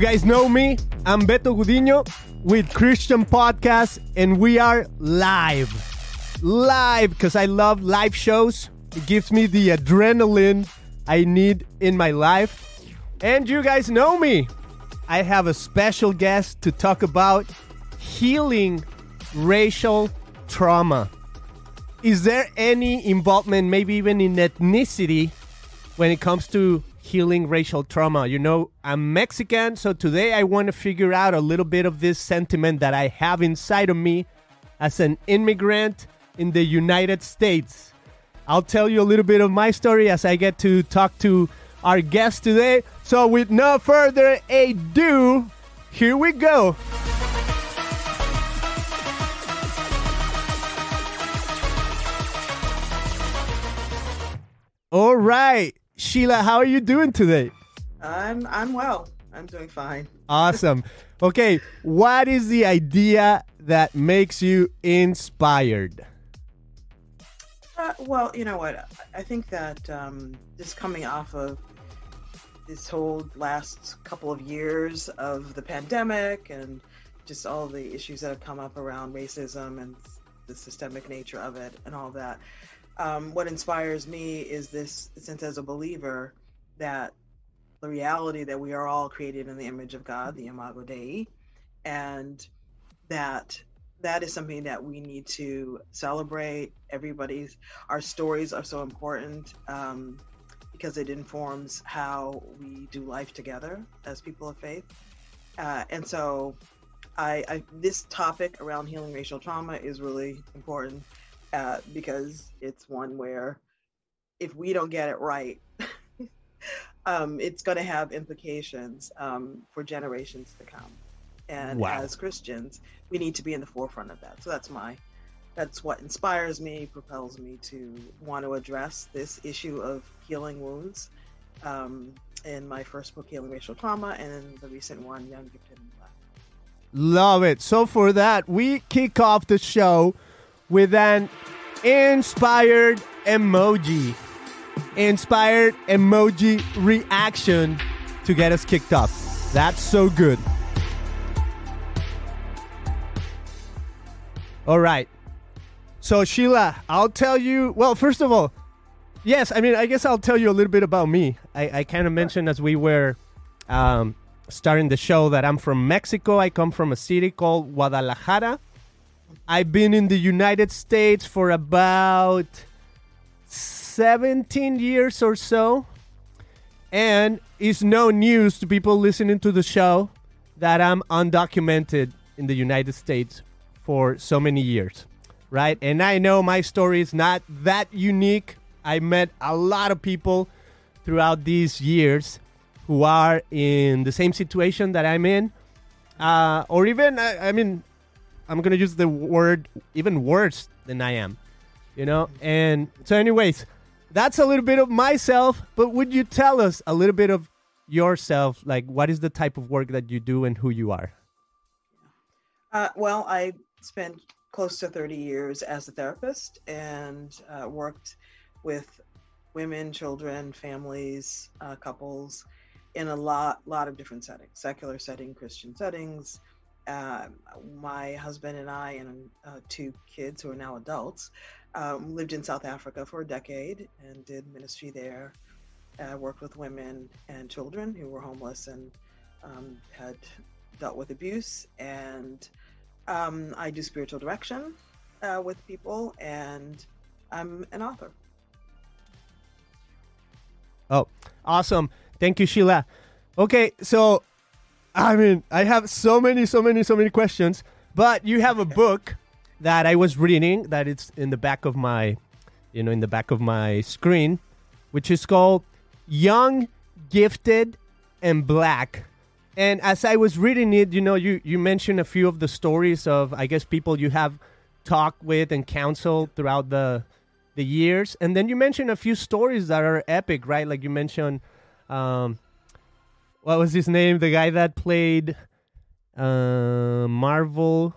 Guys know me. I'm Beto Gudino with Christian Podcast, and we are live. Live because I love live shows. It gives me the adrenaline I need in my life. And you guys know me. I have a special guest to talk about healing racial trauma. Is there any involvement, maybe even in ethnicity, when it comes to healing racial trauma? You know, I'm Mexican, so today I want to figure out a little bit of this sentiment that I have inside of me as an immigrant in the United States. I'll tell you a little bit of my story as I get to talk to our guest today. So, with no further ado, here we go. All right, Sheila, how are you doing today? I'm I'm well. I'm doing fine. Awesome. Okay, what is the idea that makes you inspired? Uh, well, you know what? I think that um, just coming off of this whole last couple of years of the pandemic and just all the issues that have come up around racism and the systemic nature of it and all that. Um, what inspires me is this sense as a believer that the reality that we are all created in the image of God, the Imago Dei, and that that is something that we need to celebrate. Everybody's our stories are so important um, because it informs how we do life together as people of faith. Uh, and so, I, I this topic around healing racial trauma is really important uh, because it's one where if we don't get it right, um, it's going to have implications um, for generations to come. And Wow. as Christians, we need to be in the forefront of that. So that's my, that's what inspires me, propels me to want to address this issue of healing wounds. Um, in my first book, Healing Racial Trauma, and in the recent one, Young Gifted and Black. Love it. So, for that, we kick off the show with an inspired emoji. Inspired emoji reaction to get us kicked off. That's so good. All right. So, Sheila, I'll tell you. Well, first of all, yes, I mean, I guess I'll tell you a little bit about me. I, I kind of mentioned as we were um, starting the show that I'm from Mexico. I come from a city called Guadalajara. I've been in the United States for about 17 years or so. And it's no news to people listening to the show that I'm undocumented in the United States for so many years, right? And I know my story is not that unique. I met a lot of people throughout these years who are in the same situation that I'm in, uh, or even, I, I mean, I'm to use the word even worse than I am, you know? And so, anyways, that's a little bit of myself, but would you tell us a little bit of yourself? Like, what is the type of work that you do and who you are? Uh, well, I spent close to 30 years as a therapist and uh, worked with women, children, families, uh, couples in a lot, lot of different settings, secular setting, Christian settings. Uh, my husband and I and uh, two kids who are now adults um, lived in South Africa for a decade and did ministry there. I worked with women and children who were homeless and um, had dealt with abuse and um, I do spiritual direction uh, with people, and I'm an author. Oh, awesome. Thank you, Sheila. Okay, so I mean, I have so many, so many, so many questions, but you have a book that I was reading that it's in the back of my, you know, in the back of my screen, which is called Young, Gifted, and Black. And as I was reading it, you know, you, you mentioned a few of the stories of, I guess, people you have talked with and counseled throughout the the years. And then you mentioned a few stories that are epic, right? Like you mentioned, um, what was his name? The guy that played uh, Marvel,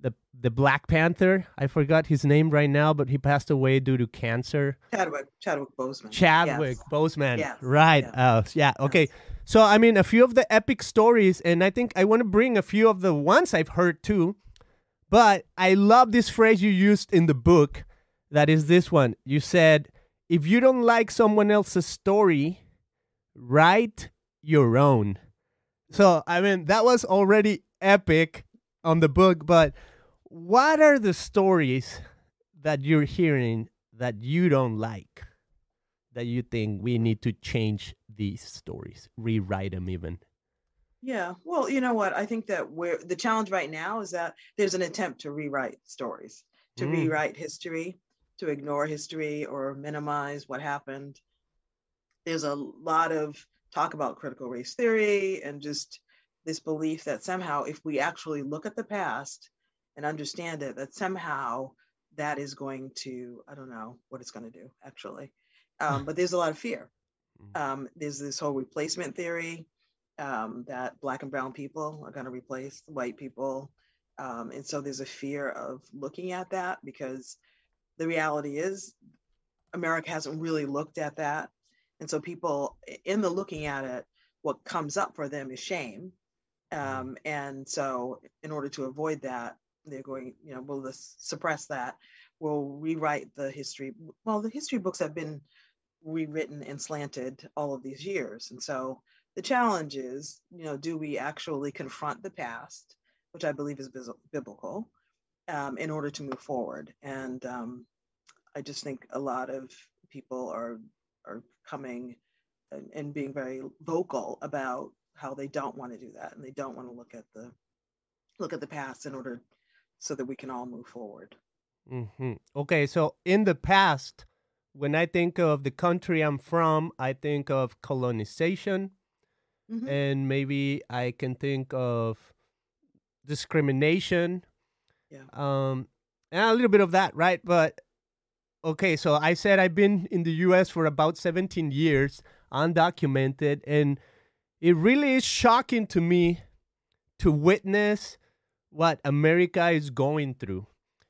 the the Black Panther. I forgot his name right now, but he passed away due to cancer. Chadwick, Chadwick Boseman. Chadwick Yes. Boseman. Yes. Right. Yes. Uh, yeah. Okay. So, I mean, a few of the epic stories, and I think I want to bring a few of the ones I've heard too. But I love this phrase you used in the book. That is this one. You said, if you don't like someone else's story, write your own. So, I mean, that was already epic on the book, but what are the stories that you're hearing that you don't like? That you think we need to change these stories, rewrite them even? Yeah, well, you know what? I think that where the challenge right now is that there's an attempt to rewrite stories, to mm. rewrite history, to ignore history or minimize what happened. There's a lot of talk about critical race theory and just this belief that somehow if we actually look at the past and understand it, that somehow that is going to, I don't know what it's going to do actually. Um, but there's a lot of fear. Mm. Um, there's this whole replacement theory um, that Black and Brown people are going to replace white people. Um, and so there's a fear of looking at that because the reality is America hasn't really looked at that. And so people in the looking at it, what comes up for them is shame. Um, and so in order to avoid that, they're going, you know, we'll suppress that. We'll rewrite the history. Well, the history books have been rewritten and slanted all of these years. And so the challenge is, you know, do we actually confront the past, which I believe is biblical, um, in order to move forward? And um, I just think a lot of people are are coming and, and being very vocal about how they don't want to do that and they don't want to look at the look at the past in order so that we can all move forward. Mm-hmm. Okay, so in the past, when I think of the country I'm from, I think of colonization, mm-hmm. and maybe I can think of discrimination. Yeah. Um, and a little bit of that, right? But okay, so I said I've been in the U.S. for about 17 years, undocumented, and it really is shocking to me to witness what America is going through.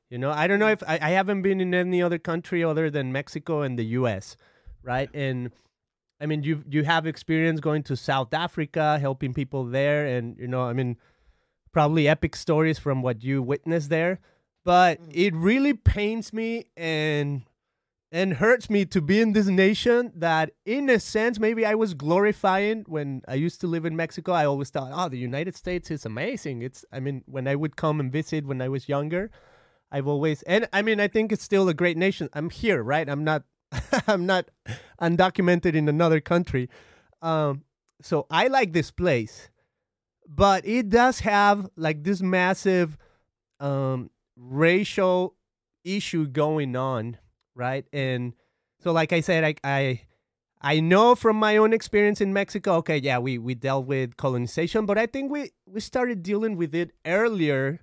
You know, I don't know if I, I haven't been in any other country other than Mexico and the U.S. Right, and I mean, you you have experience going to South Africa, helping people there, and you know, I mean, probably epic stories from what you witnessed there. But mm. it really pains me and and hurts me to be in this nation that, in a sense, maybe I was glorifying when I used to live in Mexico. I always thought, oh, the United States is amazing. It's, I mean, when I would come and visit when I was younger, I've always, and I mean, I think it's still a great nation. I'm here, right? I'm not I'm not undocumented in another country. Um, so I like this place, but it does have like this massive um, racial issue going on, right? And so, like I said, I, I I know from my own experience in Mexico. Okay, yeah, we we dealt with colonization, but I think we we started dealing with it earlier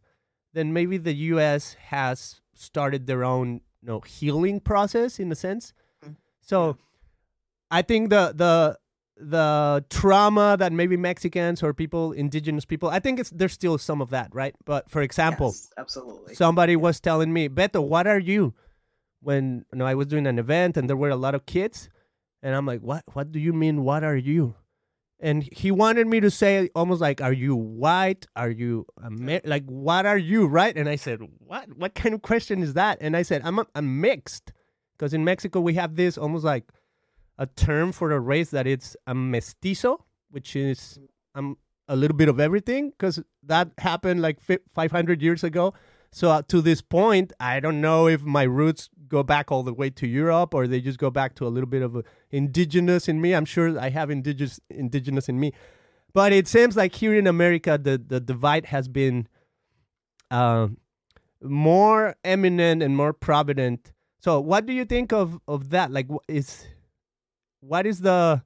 than maybe the U.S. has started their own you know healing process in a sense. Mm-hmm. So I think the the the trauma that maybe Mexicans or people, indigenous people, I think it's there's still some of that, right? But for example, yes, absolutely, somebody was telling me, Beto, what are you? When you know, I was doing an event and there were a lot of kids, and I'm like, what? What do you mean? What are you? And he wanted me to say almost like, "Are you white? Are you Amer- like what are you?" Right? And I said, "What? What kind of question is that?" And I said, "I'm a, I'm mixed." Because in Mexico, we have this almost like a term for a race that it's a mestizo, which is um, a little bit of everything, because that happened like 500 years ago. So uh, to this point, I don't know if my roots go back all the way to Europe or they just go back to a little bit of indigenous in me. I'm sure I have indigenous indigenous in me, but it seems like here in America, the the divide has been uh, more eminent and more prominent so, what do you think of of that? Like, is what is the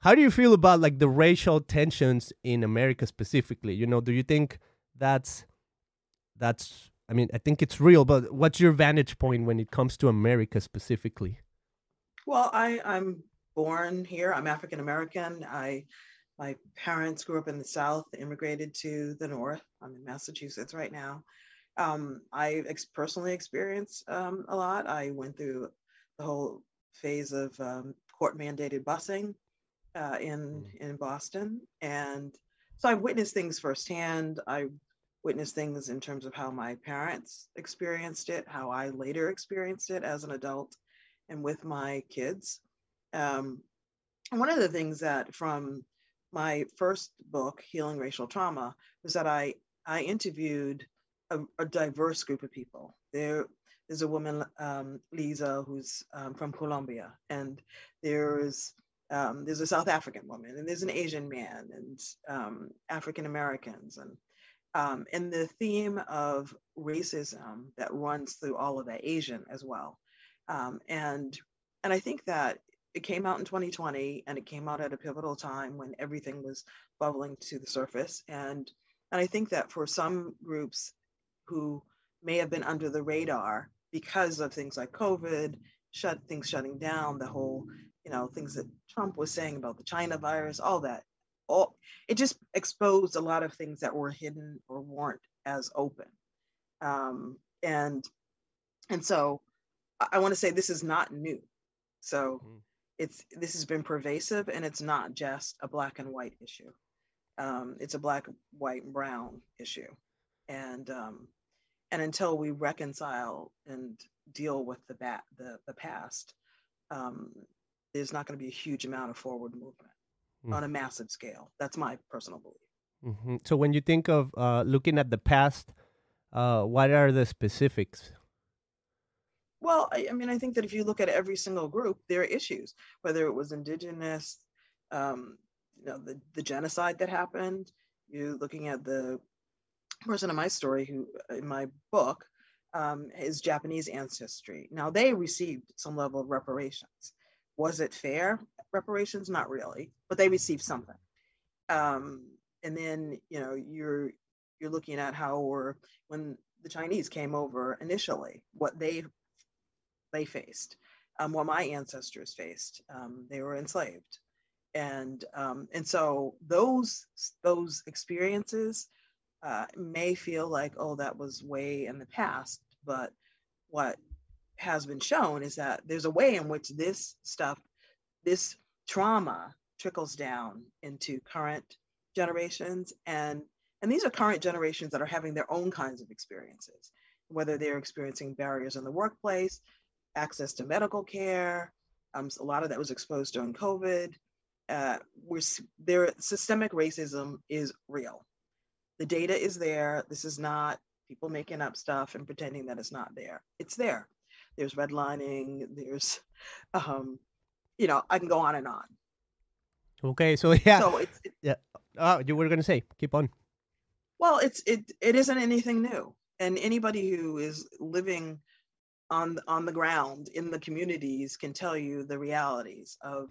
how do you feel about like the racial tensions in America specifically? You know, do you think that's that's I mean, I think it's real, but what's your vantage point when it comes to America specifically? Well, I I'm born here. I'm African American. I my parents grew up in the South, immigrated to the North. I'm in Massachusetts right now um, I ex- personally experienced um, a lot. I went through the whole phase of um, court mandated busing uh, in in Boston, and so I've witnessed things firsthand. I witnessed things in terms of how my parents experienced it, how I later experienced it as an adult, and with my kids. Um, one of the things that from my first book, Healing Racial Trauma, was that I I interviewed a, a diverse group of people. There is a woman, um, Lisa, who's um, from Colombia, and there's um, there's a South African woman, and there's an Asian man, and um, African Americans, and um, and the theme of racism that runs through all of that Asian as well, um, and and I think that it came out in 2020, and it came out at a pivotal time when everything was bubbling to the surface, and and I think that for some groups who may have been under the radar because of things like COVID, shut things shutting down, the whole, you know, things that Trump was saying about the China virus, all that. All it just exposed a lot of things that were hidden or weren't as open. Um, and and so I, I want to say this is not new. So mm. it's this has been pervasive and it's not just a black and white issue um, it's a black, white, and brown issue, and um, and until we reconcile and deal with the bat the the past, um, there's not going to be a huge amount of forward movement mm. on a massive scale. That's my personal belief. Mm-hmm. So when you think of uh, looking at the past, uh, what are the specifics? Well, I, I, mean, I think that if you look at every single group, there are issues, whether it was indigenous, um, you know the, the genocide that happened you looking at the person in my story who in my book um, is japanese ancestry. Now they received some level of reparations. Was it fair? Reparations? Not really but they received something. Um, and then you know you're you're looking at how or when the chinese came over initially what they they faced um, what my ancestors faced um, they were enslaved. And um, and so those those experiences uh, may feel like oh that was way in the past but what has been shown is that there's a way in which this stuff this trauma trickles down into current generations and and these are current generations that are having their own kinds of experiences whether they're experiencing barriers in the workplace access to medical care um, a lot of that was exposed during covid uh, we're there systemic racism is real the data is there. This is not people making up stuff and pretending that it's not there. It's there. There's redlining there's um you know i can go on and on. Okay so yeah. So it's it, yeah. Oh you were gonna say? Keep on. Well it's it it isn't anything new. And anybody who is living on on the ground in the communities can tell you the realities of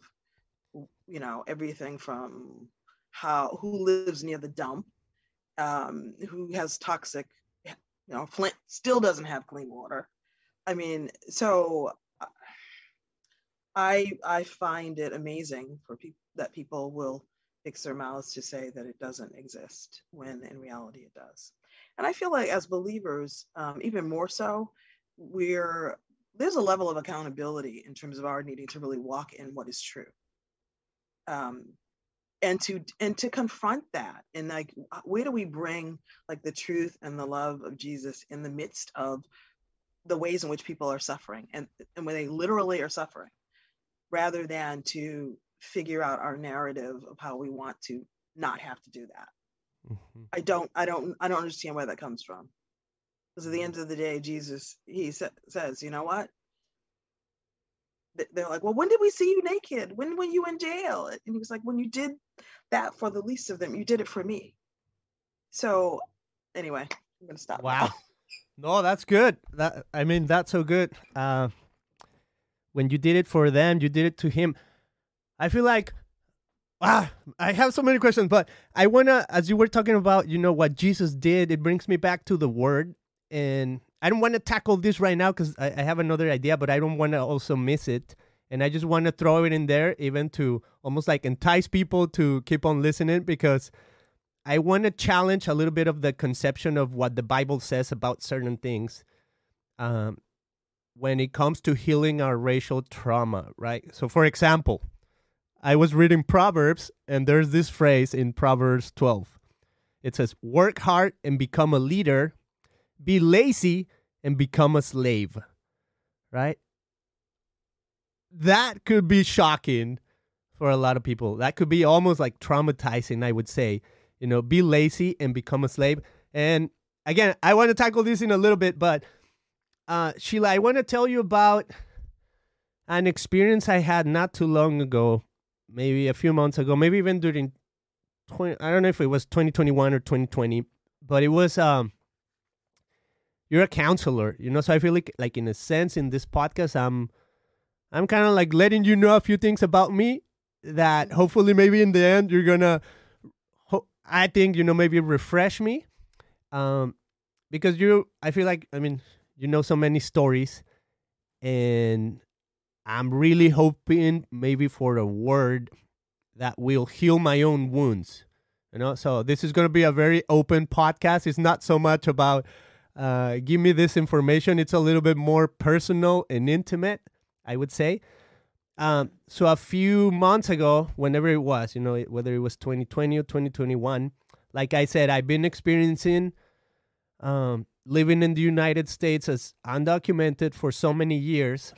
you know everything from how who lives near the dump um, who has toxic you know flint still doesn't have clean water. I mean so uh, i i find it amazing for people that people will fix their mouths to say that it doesn't exist when in reality it does. And i feel like as believers um, even more so we're there's a level of accountability in terms of our needing to really walk in what is true. Um, and to and to confront that and like where do we bring like the truth and the love of jesus in the midst of the ways in which people are suffering and and when they literally are suffering rather than to figure out our narrative of how we want to not have to do that? Mm-hmm. i don't i don't i don't understand where that comes from. Because at the end of the day jesus he sa- says you know what they're like, well, when did we see you naked? When were you in jail? And he was like, when you did that for the least of them, you did it for me. So anyway, I'm gonna stop. Wow. no, that's good. That I mean, that's so good. Uh, when you did it for them, you did it to him. I feel like ah, I have so many questions, but I wanna, as you were talking about, you know, what Jesus did, it brings me back to the word and I don't want to tackle this right now because I, I, have another idea, but I don't want to also miss it. And I just want to throw it in there, even to almost like entice people to keep on listening because I want to challenge a little bit of the conception of what the Bible says about certain things um, when it comes to healing our racial trauma, right? So, for example, I was reading Proverbs, and there's this phrase in Proverbs 12. It says, Work hard and become a leader, be lazy and become a slave. Right? That could be shocking for a lot of people. That could be almost like traumatizing, I would say. You know, be lazy and become a slave. And again, I want to tackle this in a little bit, but uh, Sheila, I want to tell you about an experience I had not too long ago, maybe a few months ago, maybe even during 20, I don't know if it was 2021 or 2020, but it was um you're a counselor, you know, so I feel like like in a sense in this podcast I'm I'm kind of like letting you know a few things about me that hopefully maybe in the end you're going to I think you know maybe refresh me um because you I feel like I mean you know so many stories and I'm really hoping maybe for a word that will heal my own wounds. You know, so this is going to be a very open podcast. It's not so much about uh, give me this information. It's a little bit more personal and intimate, I would say. Um, so a few months ago, whenever it was, you know, whether it was 2020 or 2021, like I said, I've been experiencing um, living in the United States as undocumented for so many years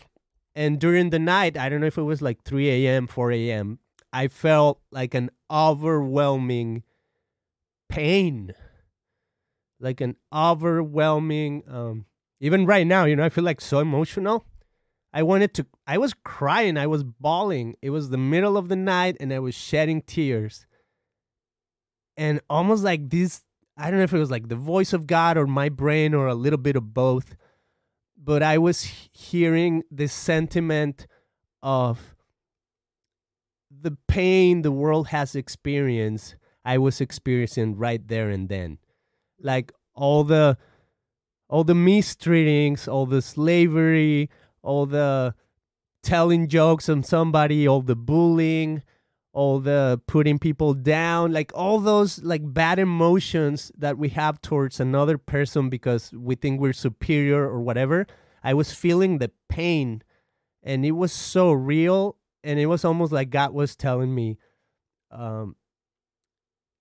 and during the night, I don't know if it was like 3 a.m., 4 a.m., I felt like an overwhelming pain. Like an overwhelming, um, even right now, you know, I feel like so emotional. I wanted to, I was crying, I was bawling. It was the middle of the night and I was shedding tears. And almost like this, I don't know if it was like the voice of God or my brain or a little bit of both but I was hearing this sentiment of the pain the world has experienced. I was experiencing right there and then, like all the all the mistreatings, all the slavery, all the telling jokes on somebody, all the bullying, all the putting people down like all those like bad emotions that we have towards another person because we think we're superior or whatever i was feeling the pain. And it was so real and it was almost like god was telling me um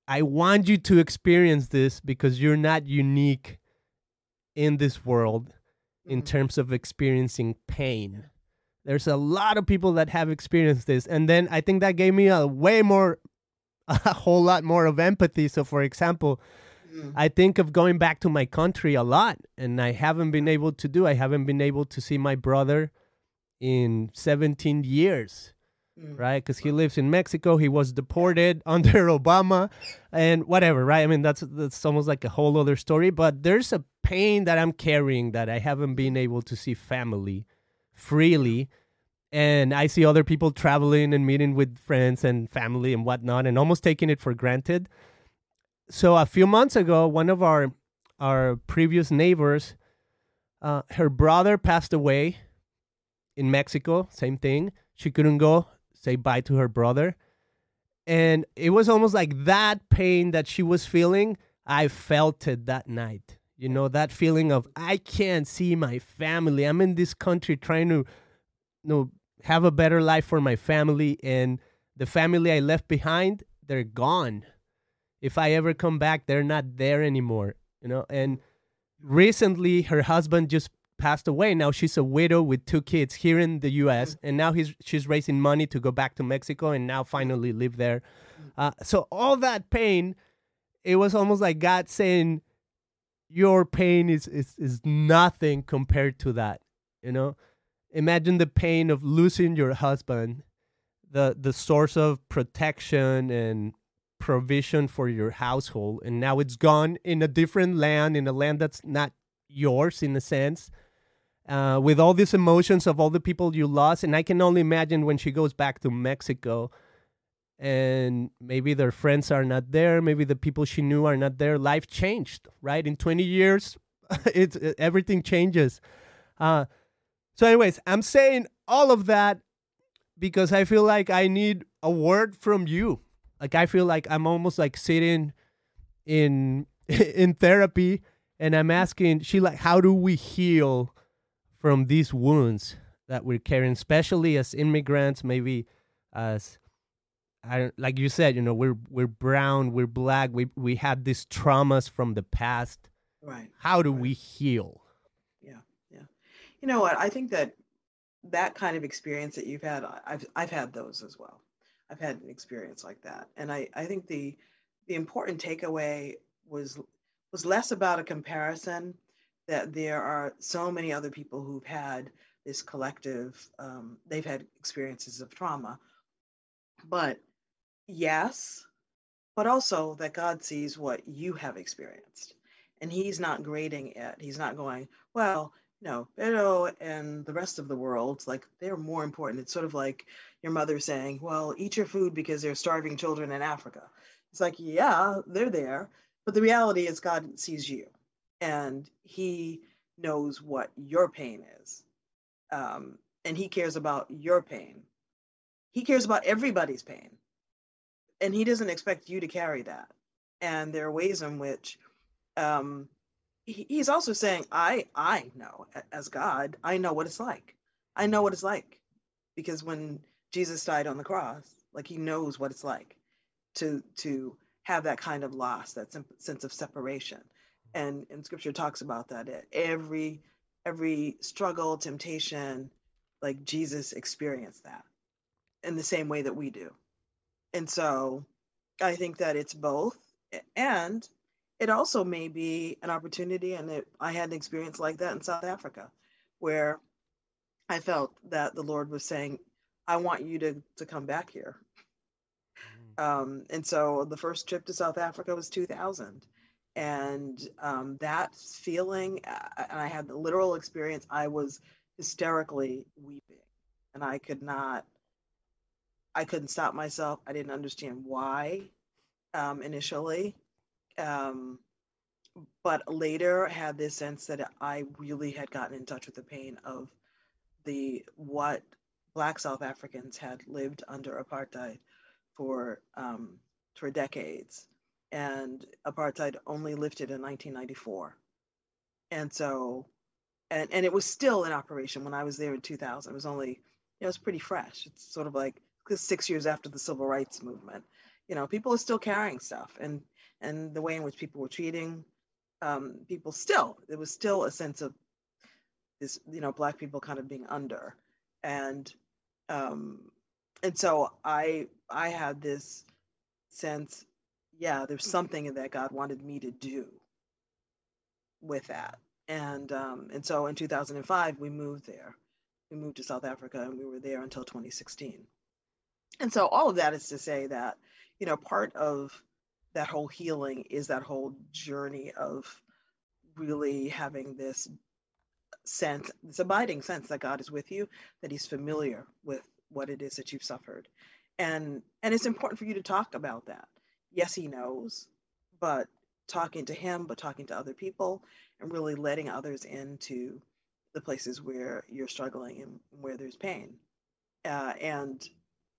i want you to experience this because you're not unique in this world in mm-hmm. terms of experiencing pain there's a lot of people that have experienced this. And then I think that gave me a way more, a whole lot more of empathy. So, for example, mm. I think of going back to my country a lot, and I haven't been able to do. I haven't been able to see my brother in 17 years, mm. right? Because he lives in Mexico. He was deported under Obama, and whatever, right? I mean, that's that's almost like a whole other story. But there's a pain that I'm carrying that I haven't been able to see family freely and I see other people traveling and meeting with friends and family and whatnot, and almost taking it for granted. So a few months ago, one of our our previous neighbors, uh, her brother passed away in Mexico. Same thing. She couldn't go say bye to her brother, and it was almost like that pain that she was feeling. I felt it that night. You know, that feeling of I can't see my family. I'm in this country trying to you know have a better life for my family and the family I left behind, they're gone. If I ever come back, they're not there anymore, you know? And recently her husband just passed away. Now she's a widow with two kids here in the US mm-hmm. and now he's she's raising money to go back to Mexico and now finally live there. Uh, so all that pain, it was almost like God saying, your pain is, is is nothing compared to that you know imagine the pain of losing your husband the the source of protection and provision for your household and now it's gone in a different land in a land that's not yours in a sense uh, with all these emotions of all the people you lost. And i can only imagine when she goes back to mexico and maybe their friends are not there maybe the people she knew are not there. Life changed right? In 20 years it's it, everything changes. Uh, so anyways i'm saying all of that because i feel like i need a word from you. Like i feel like i'm almost like sitting in in therapy and i'm asking Sheila how do we heal from these wounds that we're carrying especially as immigrants maybe as I like you said, you know, we're we're brown, we're black, we we had these traumas from the past. Right. How do right. we heal? Yeah, yeah. You know what? I think that that kind of experience that you've had, I've I've had those as well. I've had an experience like that, and I I think the the important takeaway was was less about a comparison that there are so many other people who've had this collective um, they've had experiences of trauma. But yes but also that god sees what you have experienced. And he's not grading it. He's not going well no Pedro and the rest of the world like they're more important. It's sort of like your mother saying well eat your food because there's starving children in africa. It's like yeah they're there but the reality is god sees you and he knows what your pain is um, and he cares about your pain. He cares about everybody's pain and he doesn't expect you to carry that. And there are ways in which um, he, he's also saying i i know as god i know what it's like. I know what it's like. Because when jesus died on the cross like he knows what it's like to to have that kind of loss that sense of separation and and scripture talks about that every every struggle temptation like jesus experienced that in the same way that we do. And so i think that it's both and it also may be an opportunity and it, i had an experience like that in south africa where i felt that the lord was saying i want you to to come back here. Mm. um, and so the first trip to south africa was 2000 and um, that feeling and i had the literal experience i was hysterically weeping and i could not i couldn't stop myself i didn't understand why um, initially um, but later had this sense that i really had gotten in touch with the pain of the what black south africans had lived under apartheid for um, for decades and apartheid only lifted in 1994. And so, and, and it was still in operation when I was there in 2000. It was only, it was pretty fresh. It's sort of like six years after the civil rights movement. You know, people are still carrying stuff, and and the way in which people were treating um, people still, there was still a sense of this, you know, black people kind of being under, and um, and so I I had this sense yeah, there's something that God wanted me to do with that. And um, and so in 2005 we moved there. We moved to South Africa and we were there until 2016. And so all of that is to say that, you know, part of that whole healing is that whole journey of really having this sense, this abiding sense that God is with you, that He's familiar with what it is that you've suffered. And and it's important for you to talk about that yes, he knows, but talking to him, but talking to other people, and really letting others into the places where you're struggling and where there's pain. Uh, and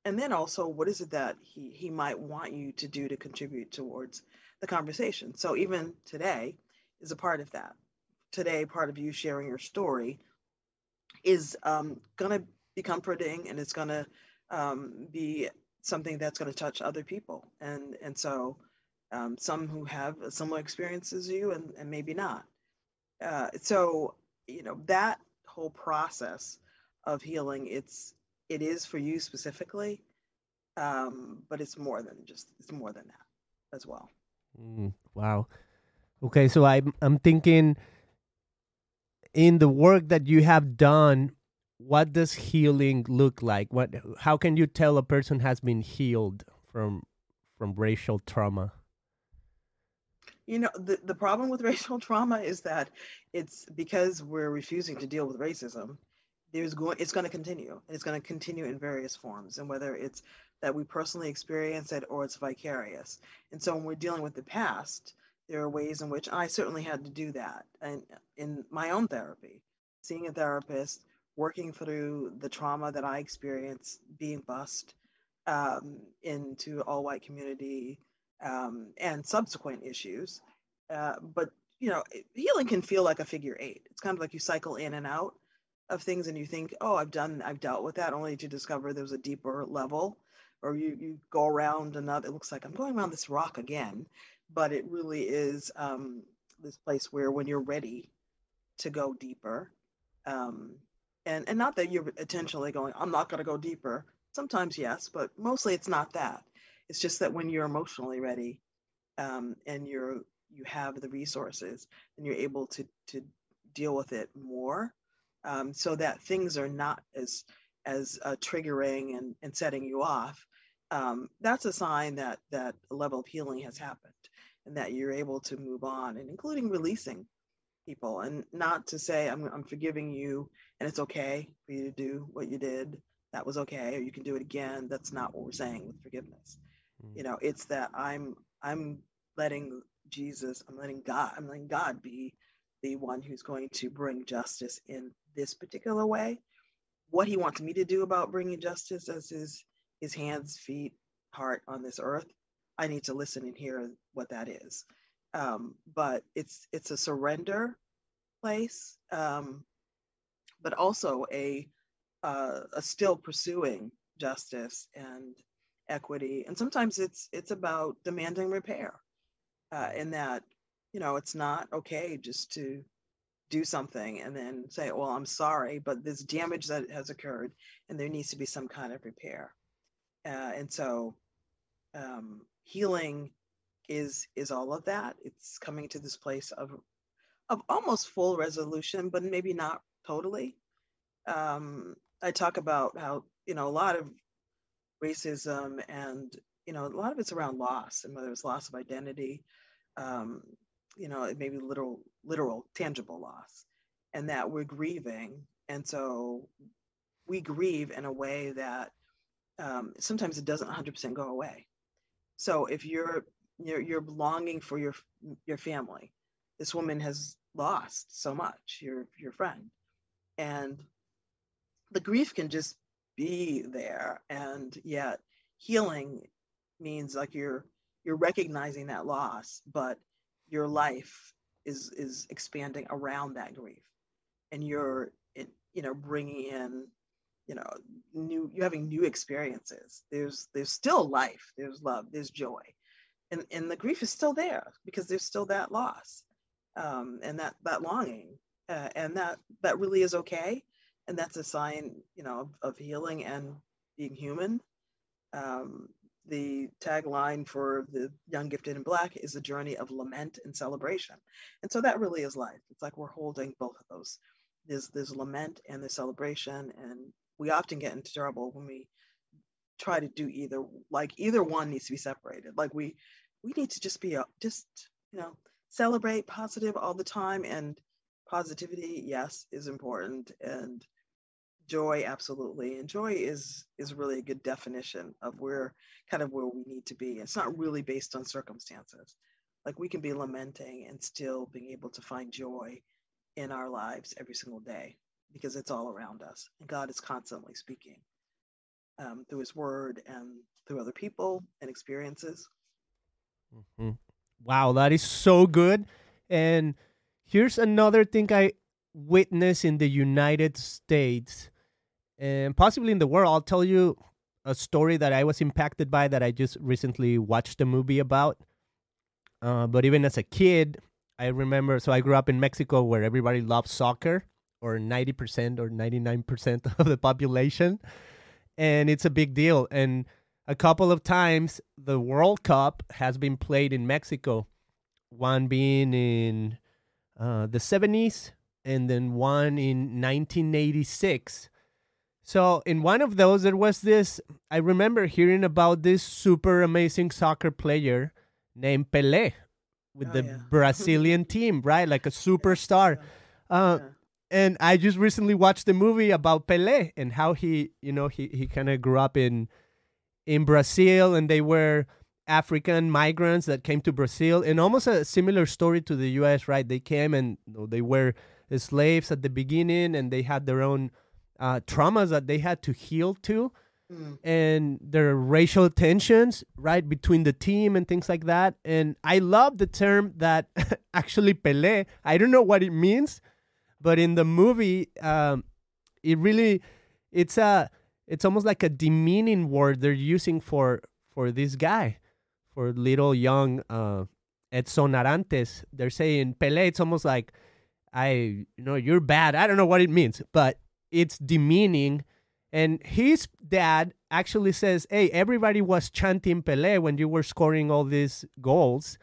and then also what is it that he he might want you to do to contribute towards the conversation so even today is a part of that today part of you sharing your story is um, going to be comforting and it's going to um, be something that's going to touch other people. And and so um, some who have a similar experience as you and, and maybe not. Uh, so you know that whole process of healing it's it is for you specifically um, but it's more than just it's more than that as well. Mm, wow. Okay so i'm i'm thinking in the work that you have done what does healing look like? What how can you tell a person has been healed from from racial trauma? You know, the, the problem with racial trauma is that it's because we're refusing to deal with racism, there's going it's going to continue. And it's going to continue in various forms. And whether it's that we personally experience it or it's vicarious. And so when we're dealing with the past, there are ways in which I certainly had to do that. And in my own therapy, seeing a therapist, working through the trauma that I experienced being bused um, into all white community um, and subsequent issues. Uh, but you know, healing can feel like a figure eight. It's kind of like you cycle in and out of things, and you think, "Oh, I've done, I've dealt with that," only to discover there was a deeper level, or you you go around another. It looks like I'm going around this rock again, but it really is um, this place where when you're ready to go deeper, um, and and not that you're intentionally going, I'm not going to go deeper. Sometimes yes, but mostly it's not that. It's just that when you're emotionally ready, um, and you're you have the resources and you're able to to deal with it more, um, so that things are not as as uh, triggering and, and setting you off. Um, that's a sign that that level of healing has happened and that you're able to move on and including releasing people and not to say I'm, I'm forgiving you and it's okay for you to do what you did that was okay or you can do it again that's not what we're saying with forgiveness. Mm. you know it's that i'm i'm letting jesus i'm letting god i'm letting god be the one who's going to bring justice in this particular way. What he wants me to do about bringing justice as his his hands feet heart on this earth i need to listen and hear what that is. Um, but it's it's a surrender place, um, but also a uh, a still pursuing justice and equity. And sometimes it's it's about demanding repair, uh, in that you know it's not okay just to do something and then say, well, I'm sorry, but there's damage that has occurred, and there needs to be some kind of repair. Uh, and so, um, healing is is all of that. It's coming to this place of of almost full resolution, but maybe not totally. Um, I talk about how you know a lot of racism and you know a lot of it's around loss and whether it's loss of identity, um, you know it may be literal, literal, tangible loss, and that we're grieving, and so we grieve in a way that um, sometimes it doesn't 100% go away. So if you're you're you're longing for your your family this woman has lost so much your your friend and the grief can just be there. And yet healing means like you're you're recognizing that loss but your life is is expanding around that grief. And you're you know bringing in you know new you're having new experiences. There's there's still life there's love there's joy. And and the grief is still there because there's still that loss um, and that that longing uh, and that that really is okay. And that's a sign you know of, of healing and being human. Um, the tagline for the young gifted and black is a journey of lament and celebration. And so that really is life. It's like we're holding both of those. There's there's lament and there's celebration. And we often get into trouble when we try to do either like either one needs to be separated. Like we we need to just be a, just you know celebrate positive all the time and positivity yes is important and joy absolutely and joy is is really a good definition of where kind of where we need to be it's not really based on circumstances like we can be lamenting and still being able to find joy in our lives every single day because it's all around us and god is constantly speaking um, through his word and through other people and experiences. Mm-hmm. Wow, that is so good. And here's another thing I witnessed in the United States and possibly in the world. I'll tell you a story that I was impacted by that I just recently watched a movie about. Uh, but even as a kid, I remember. So I grew up in Mexico where everybody loves soccer, or 90% or 99% of the population and it's a big deal. And a couple of times the World Cup has been played in Mexico, one being in uh, the 70s and then one in 1986. So in one of those, there was this. I remember hearing about this super amazing soccer player named Pelé with oh, the yeah. Brazilian team, right? Like a superstar. Uh, yeah and I just recently watched the movie about Pelé and how he, you know, he he kind of grew up in in Brazil, and they were African migrants that came to Brazil, and almost a similar story to the U.S. Right? They came and you know, they were slaves at the beginning, and they had their own uh, traumas that they had to heal to. Mm. And there are racial tensions, right, between the team and things like that. And I love the term that actually Pelé, I don't know what it means, but in the movie, um, it really, it's a, it's almost like a demeaning word they're using for for this guy, for little young uh, Edson Arantes. They're saying Pele. It's almost like I, you know, you're bad. I don't know what it means, but it's demeaning. And his dad actually says, "Hey, everybody was chanting Pele when you were scoring all these goals."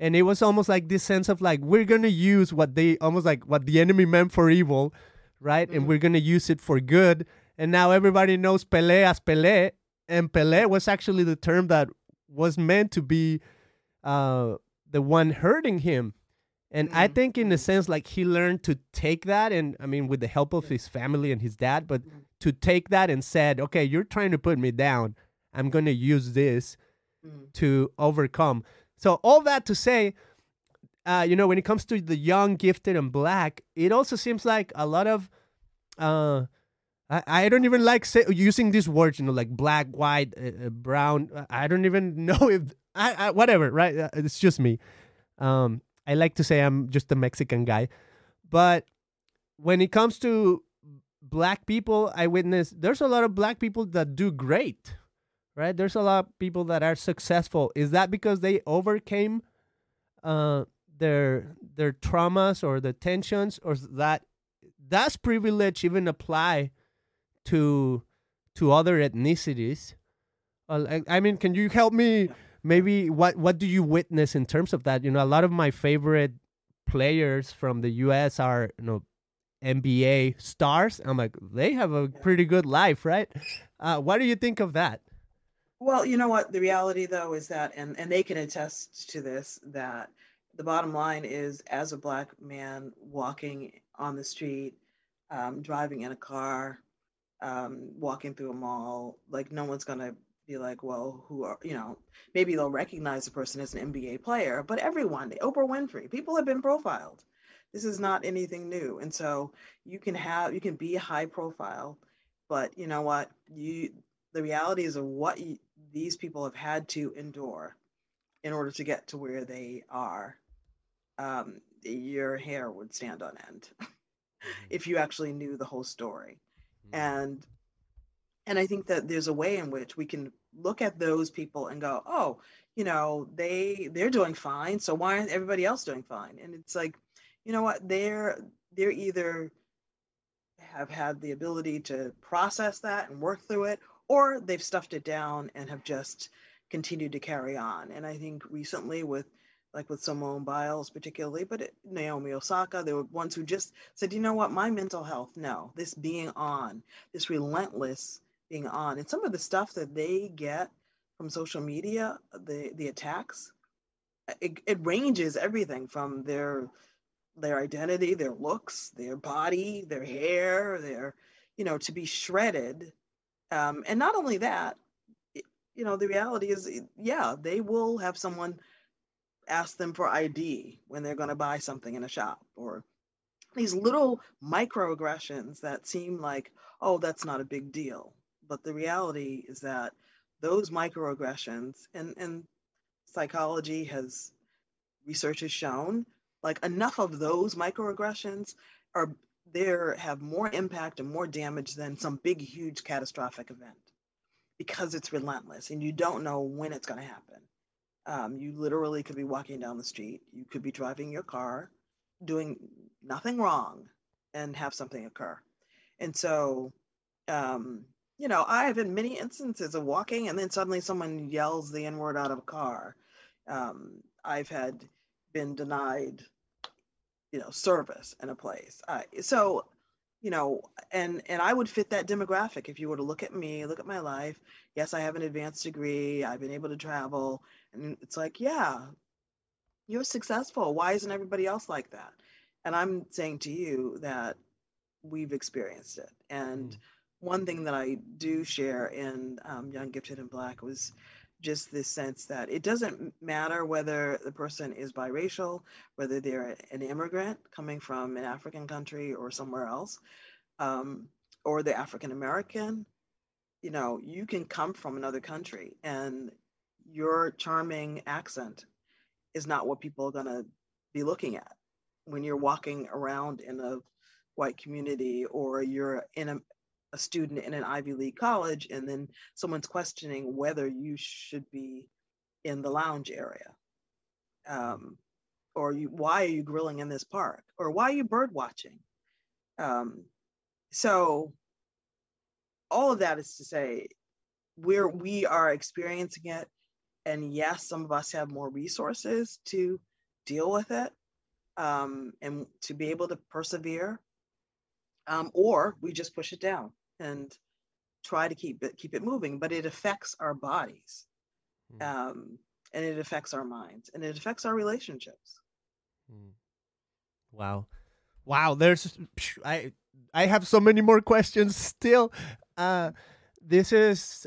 And it was almost like this sense of like we're gonna use what they almost like what the enemy meant for evil, right? Mm-hmm. And we're gonna use it for good and now everybody knows Pele as Pele, and Pele was actually the term that was meant to be uh, the one hurting him. And mm-hmm. I think, in a sense, like he learned to take that, and I mean, with the help of his family and his dad, but mm-hmm. to take that and said, "Okay, you're trying to put me down. I'm going to use this mm-hmm. to overcome." So all that to say, uh, you know, when it comes to the young, gifted, and black, it also seems like a lot of uh, I, I don't even like say, using these words, you know, like black, white, uh, uh brown. I don't even know if I, I, whatever, right? Uh, it's just me. Um, I like to say I'm just a Mexican guy, but when it comes to black people, I witness there's a lot of black people that do great, right? There's a lot of people that are successful. Is that because they overcame uh, their their traumas or the tensions, or that does privilege even apply? To to other ethnicities. Uh, I mean, can you help me? Maybe what what do you witness in terms of that? You know, a lot of my favorite players from the U.S. are you know NBA stars. I'm like, they have a pretty good life, right? Uh, what do you think of that? Well, you know what? The reality, though, is that, and and they can attest to this, that the bottom line is, as a black man walking on the street, um, driving in a car, um, walking through a mall, like no one's gonna be like, well, who are you know? Maybe they'll recognize the person as an NBA player, but everyone, Oprah Winfrey, people have been profiled. This is not anything new, and so you can have you can be high profile, but you know what? You the reality is of what you, these people have had to endure in order to get to where they are. Um, your hair would stand on end if you actually knew the whole story Mm-hmm. and and i think that there's a way in which we can look at those people and go oh you know they they're doing fine so why aren't everybody else doing fine? And it's like you know what? They're they're either have had the ability to process that and work through it or they've stuffed it down and have just continued to carry on. And i think recently with like with Simone Biles particularly, but it, Naomi Osaka, there were ones who just said, you know what, my mental health, no, this being on, this relentless being on, and some of the stuff that they get from social media, the the attacks, it, it ranges everything from their their identity, their looks, their body, their hair, their, you know, to be shredded. Um, and not only that, you know, the reality is, yeah, they will have someone ask them for ID when they're going to buy something in a shop or these little microaggressions that seem like, oh, that's not a big deal. But the reality is that those microaggressions and, and psychology has research has shown like enough of those microaggressions are there have more impact and more damage than some big huge catastrophic event because it's relentless and you don't know when it's going to happen um, you literally could be walking down the street, you could be driving your car, doing nothing wrong, and have something occur. And so, um, you know, I have in many instances of walking and then suddenly someone yells the N word out of a car. Um, I've had been denied, you know, service in a place. So you know and and i would fit that demographic. If you were to look at me look at my life yes i have an advanced degree i've been able to travel and it's like yeah you're successful. Why isn't everybody else like that? And i'm saying to you that we've experienced it. And mm. one thing that i do share in um, young gifted and black was just this sense that it doesn't matter whether the person is biracial, whether they're an immigrant coming from an African country or somewhere else, um, or the African American. You know, you can come from another country and your charming accent is not what people are going to be looking at when you're walking around in a white community or you're in a, a student in an Ivy League college, and then someone's questioning whether you should be in the lounge area. Um, or you, why are you grilling in this park? Or why are you bird watching? Um, so all of that is to say we're we are experiencing it and yes some of us have more resources to deal with it um, and to be able to persevere um, or we just push it down and try to keep it keep it moving but it affects our bodies mm. um, and it affects our minds and it affects our relationships mm. wow wow there's i i have so many more questions still uh this is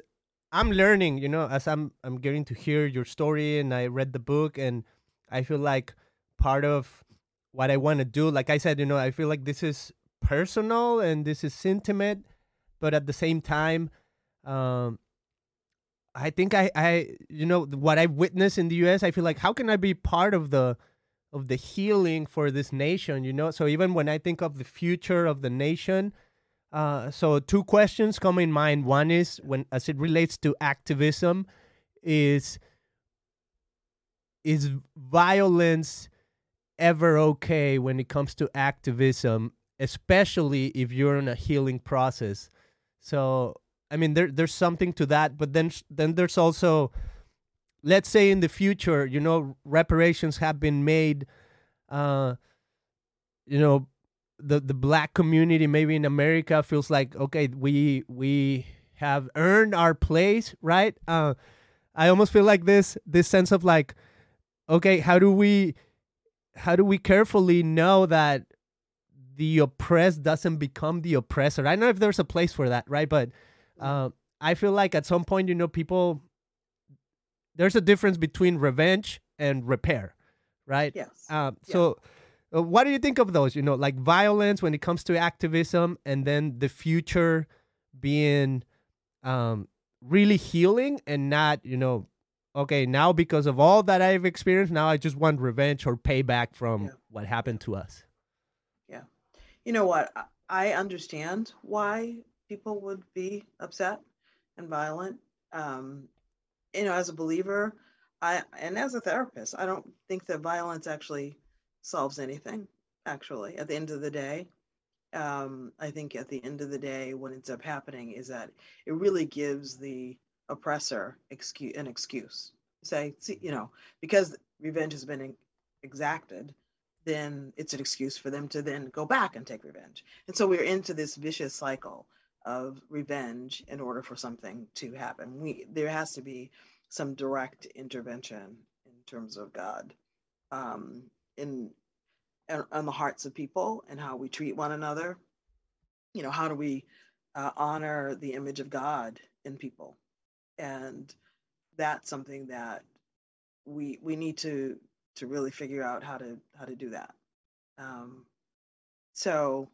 i'm learning you know as i'm i'm getting to hear your story and i read the book and i feel like part of what i want to do like i said you know i feel like this is personal and this is intimate but at the same time um i think i i you know what i witnessed in the us i feel like how can i be part of the of the healing for this nation you know? So even when i think of the future of the nation uh so two questions come in mind. One is when as it relates to activism is is violence ever okay when it comes to activism especially if you're in a healing process so i mean there there's something to that but then then there's also let's say in the future, you know, reparations have been made, uh, you know, the the black community maybe in America feels like okay, we we have earned our place, right? Uh, I almost feel like this this sense of like, okay, how do we how do we carefully know that the oppressed doesn't become the oppressor? I don't know if there's a place for that, right? But uh, I feel like at some point, you know, people there's a difference between revenge and repair, right? Yes. Um, so, uh, what do you think of those? You know, like violence when it comes to activism, and then the future being um, really healing and not, you know, okay, now because of all that I've experienced, now I just want revenge or payback from yeah. what happened to us. You know what? I understand why people would be upset and violent. Um, you know, as a believer, I and as a therapist, I don't think that violence actually solves anything. Actually, at the end of the day, um, I think at the end of the day, what ends up happening is that it really gives the oppressor excuse an excuse. Say, you know, because revenge has been exacted, then it's an excuse for them to then go back and take revenge. And so we're into this vicious cycle of revenge in order for something to happen. We there has to be some direct intervention in terms of God um, in on the hearts of people and how we treat one another. You know, how do we uh, honor the image of God in people? And that's something that we we need to to really figure out how to how to do that. Um, so,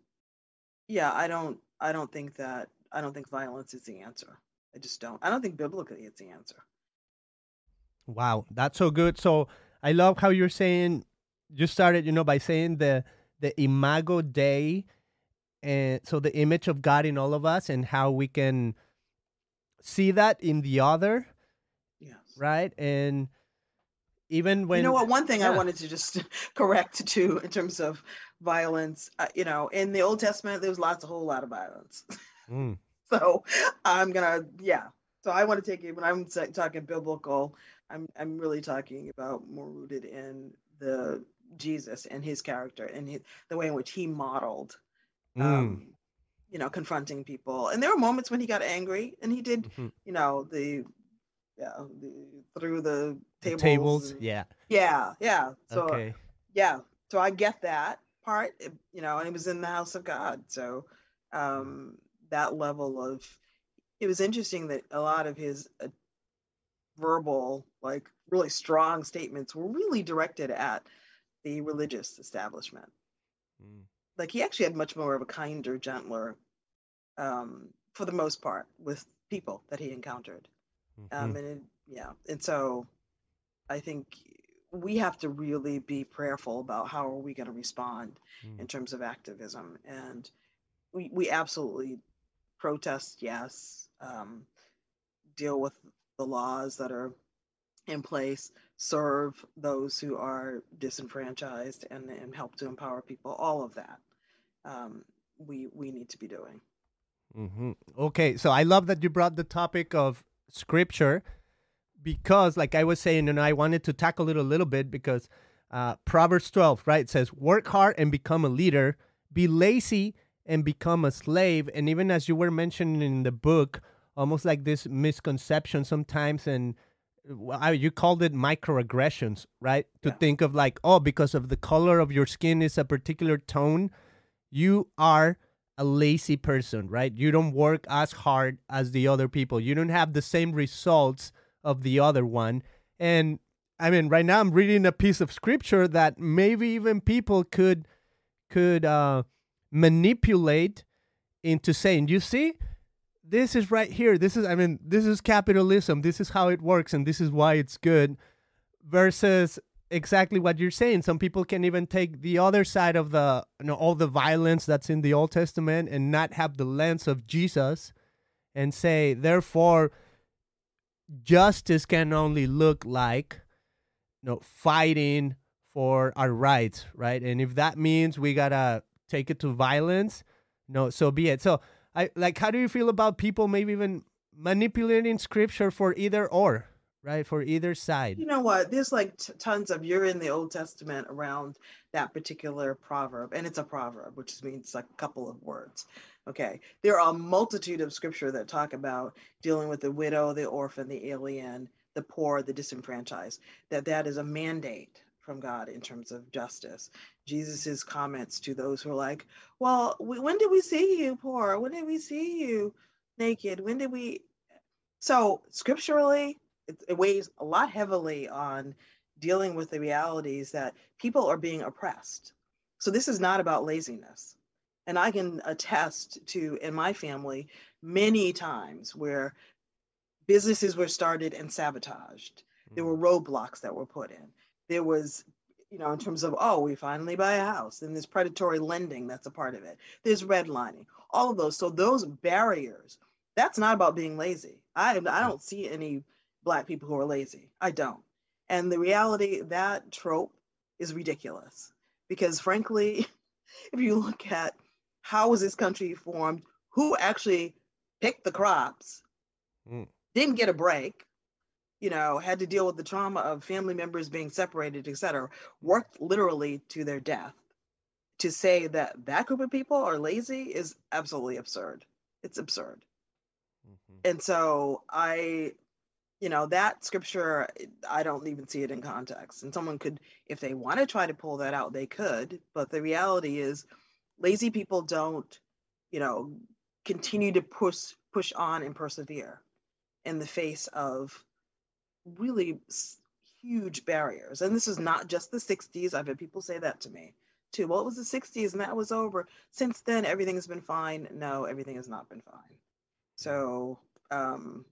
yeah, I don't I don't think that I don't think violence is the answer. I just don't. I don't think biblically it's the answer. Wow, that's so good. So I love how you're saying you started, you know, by saying the the imago Dei, and so the image of God in all of us, and how we can see that in the other. Yes. Right, and even when you know what, one thing yeah. I wanted to just correct too in terms of violence. Uh, you know, in the Old Testament, there was lots, a whole lot of violence. Mm. so I'm gonna, yeah. So I want to take it when I'm talking biblical. I'm I'm really talking about more rooted in the Jesus and his character and his, the way in which he modeled, mm. um, you know, confronting people. And there were moments when he got angry, and he did, mm-hmm. you know, the yeah, the, threw the tables. The tables, and, yeah, yeah, yeah. So okay. yeah, so I get that part, you know, and he was in the house of God. So um, that level of, it was interesting that a lot of his uh, verbal, like really strong statements were really directed at the religious establishment. Mm. Like he actually had much more of a kinder, gentler, um, for the most part, with people that he encountered. Mm-hmm. Um, and it, yeah, and so I think we have to really be prayerful about how are we going to respond mm. in terms of activism and we, we absolutely protest, yes. Um, deal with the laws that are in place, serve those who are disenfranchised, and, and help to empower people. All of that um, we we need to be doing. Mm-hmm. Okay, so I love that you brought the topic of scripture because, like I was saying, and I wanted to tackle it a little bit because uh, Proverbs 12, right, says, Work hard and become a leader, be lazy and become a slave. And even as you were mentioning in the book, almost like this misconception sometimes, and you called it microaggressions, right? To Yeah. think of like, oh, because of the color of your skin is a particular tone, you are a lazy person, right? You don't work as hard as the other people. You don't have the same results of the other one. And I mean, right now I'm reading a piece of scripture that maybe even people could could uh, manipulate into saying, "You see, this is right here. This is I mean, this is capitalism. This is how it works, and this is why it's good." Versus exactly what you're saying. Some people can even take the other side of the you know all the violence that's in the Old Testament and not have the lens of Jesus and say, therefore, justice can only look like you know fighting for our rights, right? And if that means we gotta take it to violence, no, so be it. So I like how do you feel about people maybe even manipulating scripture for either or, right? For either side. You know what? There's like t- tons of you're in the Old Testament around that particular proverb, and it's a proverb, which means like a couple of words. Okay, there are a multitude of scripture that talk about dealing with the widow, the orphan, the alien, the poor, the disenfranchised. That that is a mandate from God in terms of justice. Jesus's comments to those who are like, "Well, when did we see you poor? When did we see you naked? When did we?" So scripturally, it, it weighs a lot heavily on dealing with the realities that people are being oppressed. So this is not about laziness. And I can attest to in my family many times where businesses were started and sabotaged. There were mm. roadblocks that were put in. There was, you know, in terms of, oh, we finally buy a house, and there's predatory lending that's a part of it. There's redlining, all of those. So those barriers, that's not about being lazy. I I mm. don't see any black people who are lazy. I don't. And the reality that trope is ridiculous because frankly, if you look at how was this country formed, who actually picked the crops, Mm. didn't get a break, you know, had to deal with the trauma of family members being separated, et cetera, worked literally to their death. To say that that group of people are lazy is absolutely absurd. It's absurd. Mhm. And so I, you know, that scripture, I don't even see it in context. And someone could, if they want to try to pull that out, they could. But the reality is, lazy people don't, you know, continue to push push on and persevere in the face of really huge barriers. And this is not just the 60s. I've had people say that to me too. Well, it was the 60s and that was over. Since then, everything has been fine. No, everything has not been fine. So, um,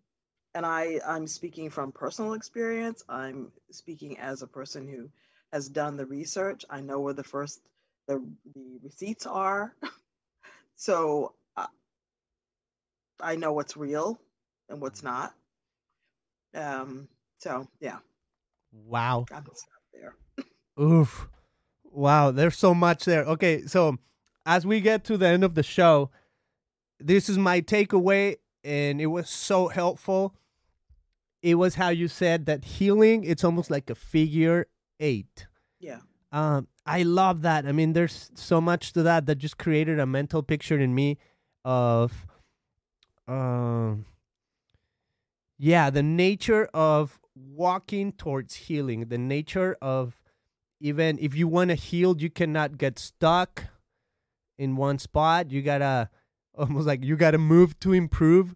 and I, I'm speaking from personal experience. I'm speaking as a person who has done the research. I know where the first the the receipts are. so uh, I know what's real and what's not. Um, so yeah, Wow. I'm there. Oof. Wow, there's so much there. Okay, so as we get to the end of the show, this is my takeaway, and it was so helpful. It was how you said that healing, it's almost like a figure eight. Yeah. Um, I love that. I mean, there's so much to that that just created a mental picture in me of, um, yeah, the nature of walking towards healing, the nature of even if you want to heal, you cannot get stuck in one spot. You gotta almost like you gotta move to improve.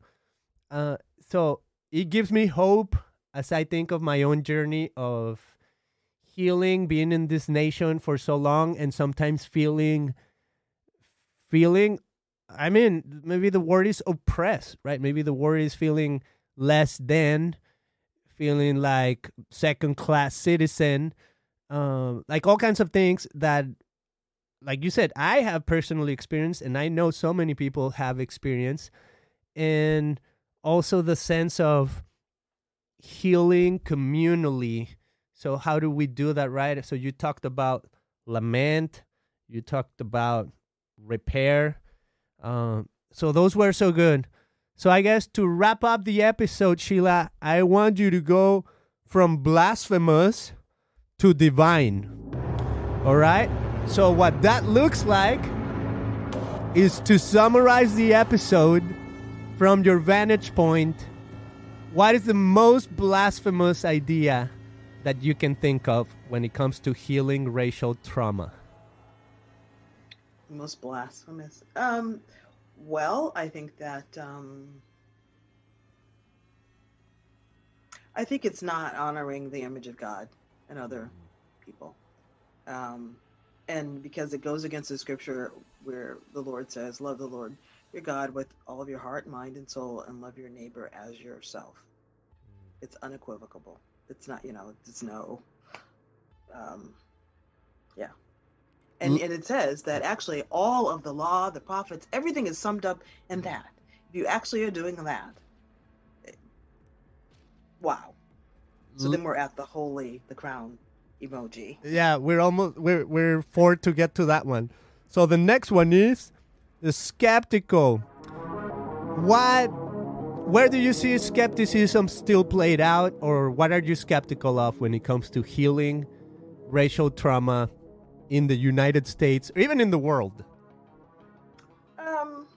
Uh, so it gives me hope as I think of my own journey of healing, being in this nation for so long, and sometimes feeling, feeling. I mean, maybe the word is oppressed, right? Maybe the word is feeling less than, feeling like second class citizen, um, like all kinds of things that, like you said, I have personally experienced, and I know so many people have experienced. and also the sense of healing communally. So, how do we do that, right? So, you talked about lament, you talked about repair. Um, so, those were so good. So, I guess to wrap up the episode, Sheila, I want you to go from blasphemous to divine. All right? So, what that looks like is to summarize the episode from your vantage point. What is the most blasphemous idea that you can think of when it comes to healing racial trauma? Most blasphemous. Um, well, I think that um, I think it's not honoring the image of God and other people. Um, and because it goes against the scripture where the Lord says, Love the Lord your God with all of your heart, mind, and soul, and love your neighbor as yourself. Mm. It's unequivocal. It's not, you know, it's no, um, yeah. And, mm. and it says that actually all of the law, the prophets, everything is summed up in mm. that. If you actually are doing that, eh, wow. So then we're at the holy, the crown emoji. Yeah, we're almost we're we're four to get to that one. So the next one is the skeptical. What where do you see skepticism still played out or what are you skeptical of when it comes to healing racial trauma in the United States or even in the world? Um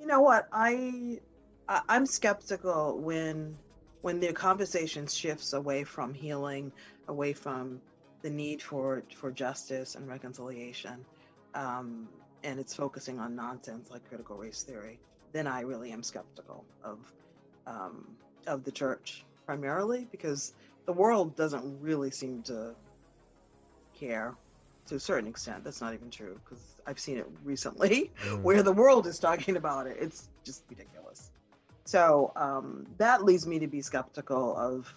you know what? I, I I'm skeptical when when the conversation shifts away from healing, away from the need for for justice and reconciliation, um, and it's focusing on nonsense like critical race theory, then I really am skeptical of um, of the church primarily because the world doesn't really seem to care to a certain extent. That's not even true because I've seen it recently mm. where the world is talking about it. It's just ridiculous. So um, that leads me to be skeptical of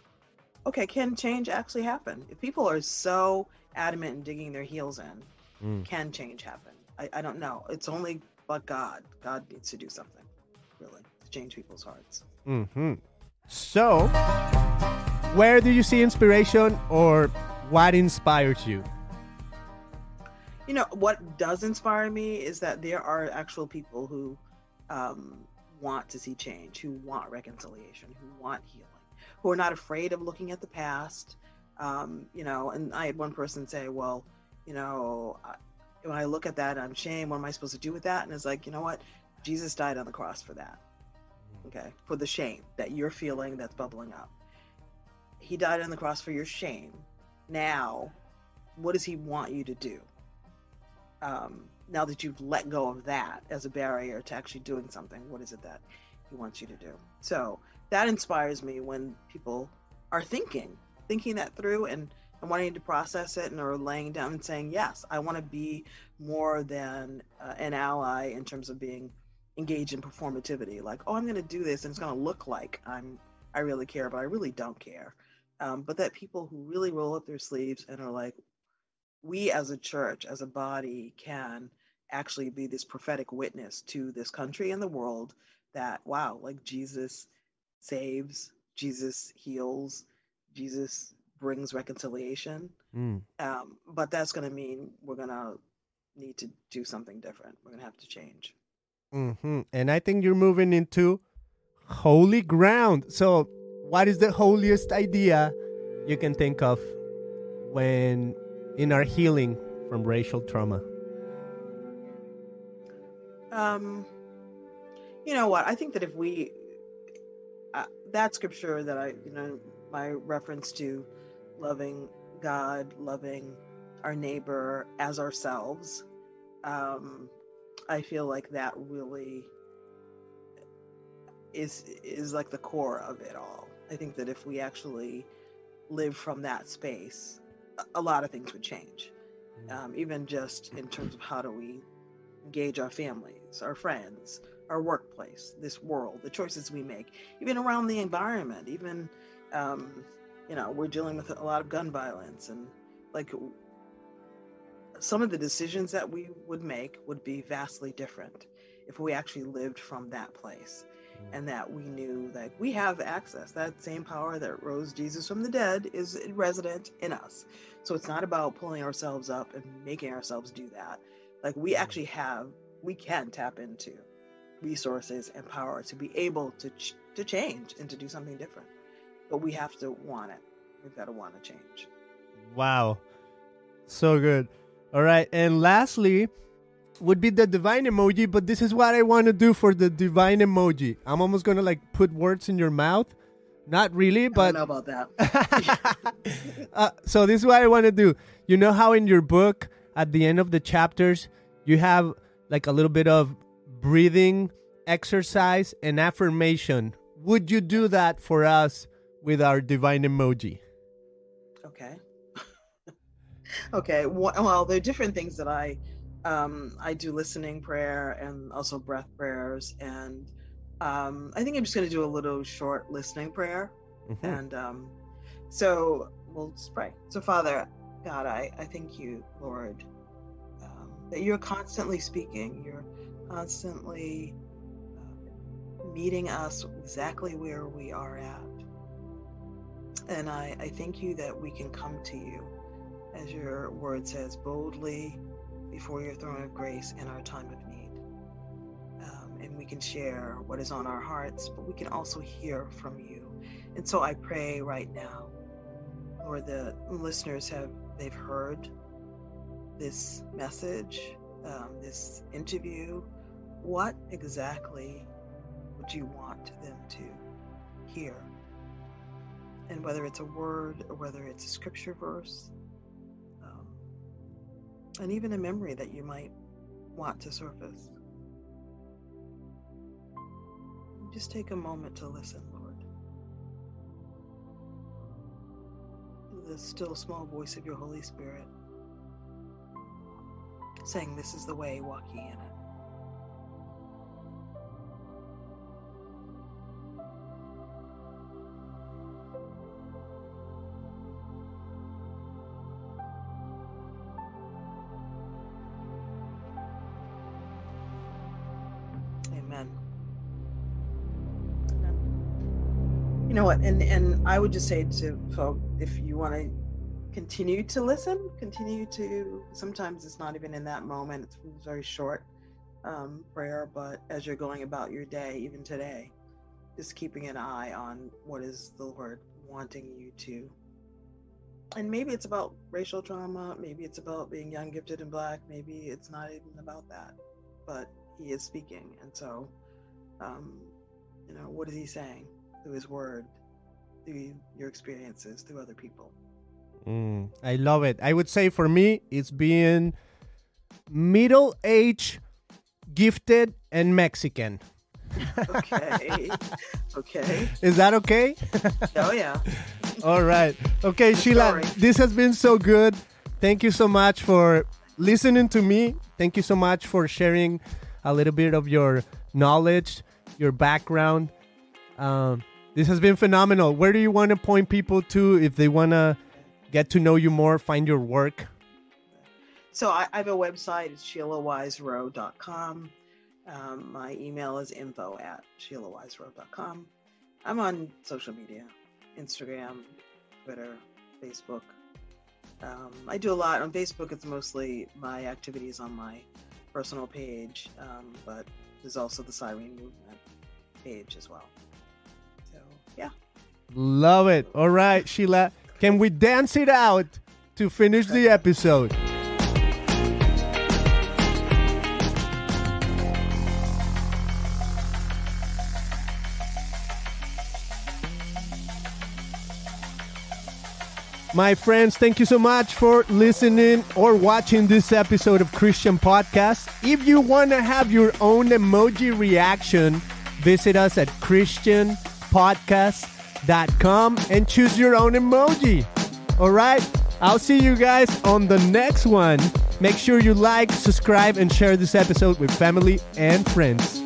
okay, can change actually happen? If people are so adamant in digging their heels in, mm. can change happen? I, I don't know. It's only but God. God needs to do something, really, to change people's hearts. Mm-hmm. So, where do you see inspiration or what inspires you? You know, what does inspire me is that there are actual people who um, want to see change, who want reconciliation, who want healing, who are not afraid of looking at the past. Um, you know, and I had one person say, well, you know, I, when I look at that, I'm shame. What am I supposed to do with that? And it's like, you know what? Jesus died on the cross for that. Okay. For the shame that you're feeling that's bubbling up. He died on the cross for your shame. Now, what does he want you to do? Um, now that you've let go of that as a barrier to actually doing something, what is it that he wants you to do? So that inspires me when people are thinking, thinking that through and, and wanting to process it and are laying down and saying, yes, I want to be more than uh, an ally in terms of being engaged in performativity. Like, oh, I'm going to do this and it's going to look like I'm, I really care, but I really don't care. Um, but that people who really roll up their sleeves and are like, we as a church, as a body, can actually be this prophetic witness to this country and the world that, wow, like Jesus saves, Jesus heals, Jesus brings reconciliation. Mm. Um, but that's going to mean we're going to need to do something different. We're going to have to change. Mm-hmm. And I think you're moving into holy ground. So, what is the holiest idea you can think of when in our healing from racial trauma? Um, you know what? I think that if we, uh, that scripture that I, you know, my reference to loving God, loving our neighbor as ourselves, um, I feel like that really is is like the core of it all. I think that if we actually live from that space, a lot of things would change. Mm. Um, even just in terms of how do we engage our families, our friends, our workplace, this world, the choices we make, even around the environment, even, um, you know, we're dealing with a lot of gun violence and like some of the decisions that we would make would be vastly different if we actually lived from that place and that we knew that we have access. That same power that rose Jesus from the dead is resident in us. So it's not about pulling ourselves up and making ourselves do that. Like we actually have, we can tap into resources and power to be able to ch- to change and to do something different. But we have to want it. We've got to want to change. Wow. So good. All right. And lastly, would be the divine emoji, but this is what I want to do for the divine emoji. I'm almost going to like put words in your mouth. Not really, but I don't know about that. uh, so this is what I want to do. You know how in your book at the end of the chapters you have like a little bit of breathing exercise and affirmation. Would you do that for us with our divine emoji? Okay. okay. Well, there are different things that I um, I do listening prayer and also breath prayers. And um, I think I'm just going to do a little short listening prayer. Mm-hmm. And um, so we'll just pray. So, Father God, I, I thank you, Lord, um, that you're constantly speaking. You're constantly uh, meeting us exactly where we are at. And I, I thank you that we can come to you, as your word says, boldly before your throne of grace in our time of need. Um, and we can share what is on our hearts, but we can also hear from you. And so I pray right now, Lord, the listeners have, they've heard this message, um, this interview. What exactly would you want them to hear? And whether it's a word or whether it's a scripture verse, and even a memory that you might want to surface. Just take a moment to listen, the still small voice of your Holy Spirit saying, This is the way, walk ye in it. Amen. You know what and and i would just say to folk if you want to continue to listen continue to sometimes it's not even in that moment it's very short um, prayer but as you're going about your day even today just keeping an eye on what is the lord wanting you to. And maybe it's about racial trauma maybe it's about being young gifted and black maybe it's not even about that but he is speaking and so um, you know what is he saying through His Word, through your experiences, through other people. Mm, I love it. I would say for me, it's being middle aged, gifted, and Mexican. okay. Okay. Is that okay? oh, yeah. All right. Okay, Sheila, Sorry. this has been so good. Thank you so much for listening to me. Thank you so much for sharing a little bit of your knowledge, your background. Um, this has been phenomenal. Where do you want to point people to if they want to get to know you more, find your work? So I, I have a website. It's SheilaWiseRowe.com. Um, my email is info at SheilaWiseRowe.com. I'm on social media, Instagram, Twitter, Facebook. Um, I do a lot on Facebook. It's mostly my activities on my personal page, um, but there's also the Cyrene Movement page as well. Yeah. Love it. All right, Sheila. Can we dance it out to finish the episode? My friends, thank you so much for listening or watching this episode of Christian Podcast. If you want to have your own emoji reaction, visit us at Christian podcast.com and choose your own emoji. All right. I'll see you guys on the next one. Make sure you like, subscribe, and share this episode with family and friends.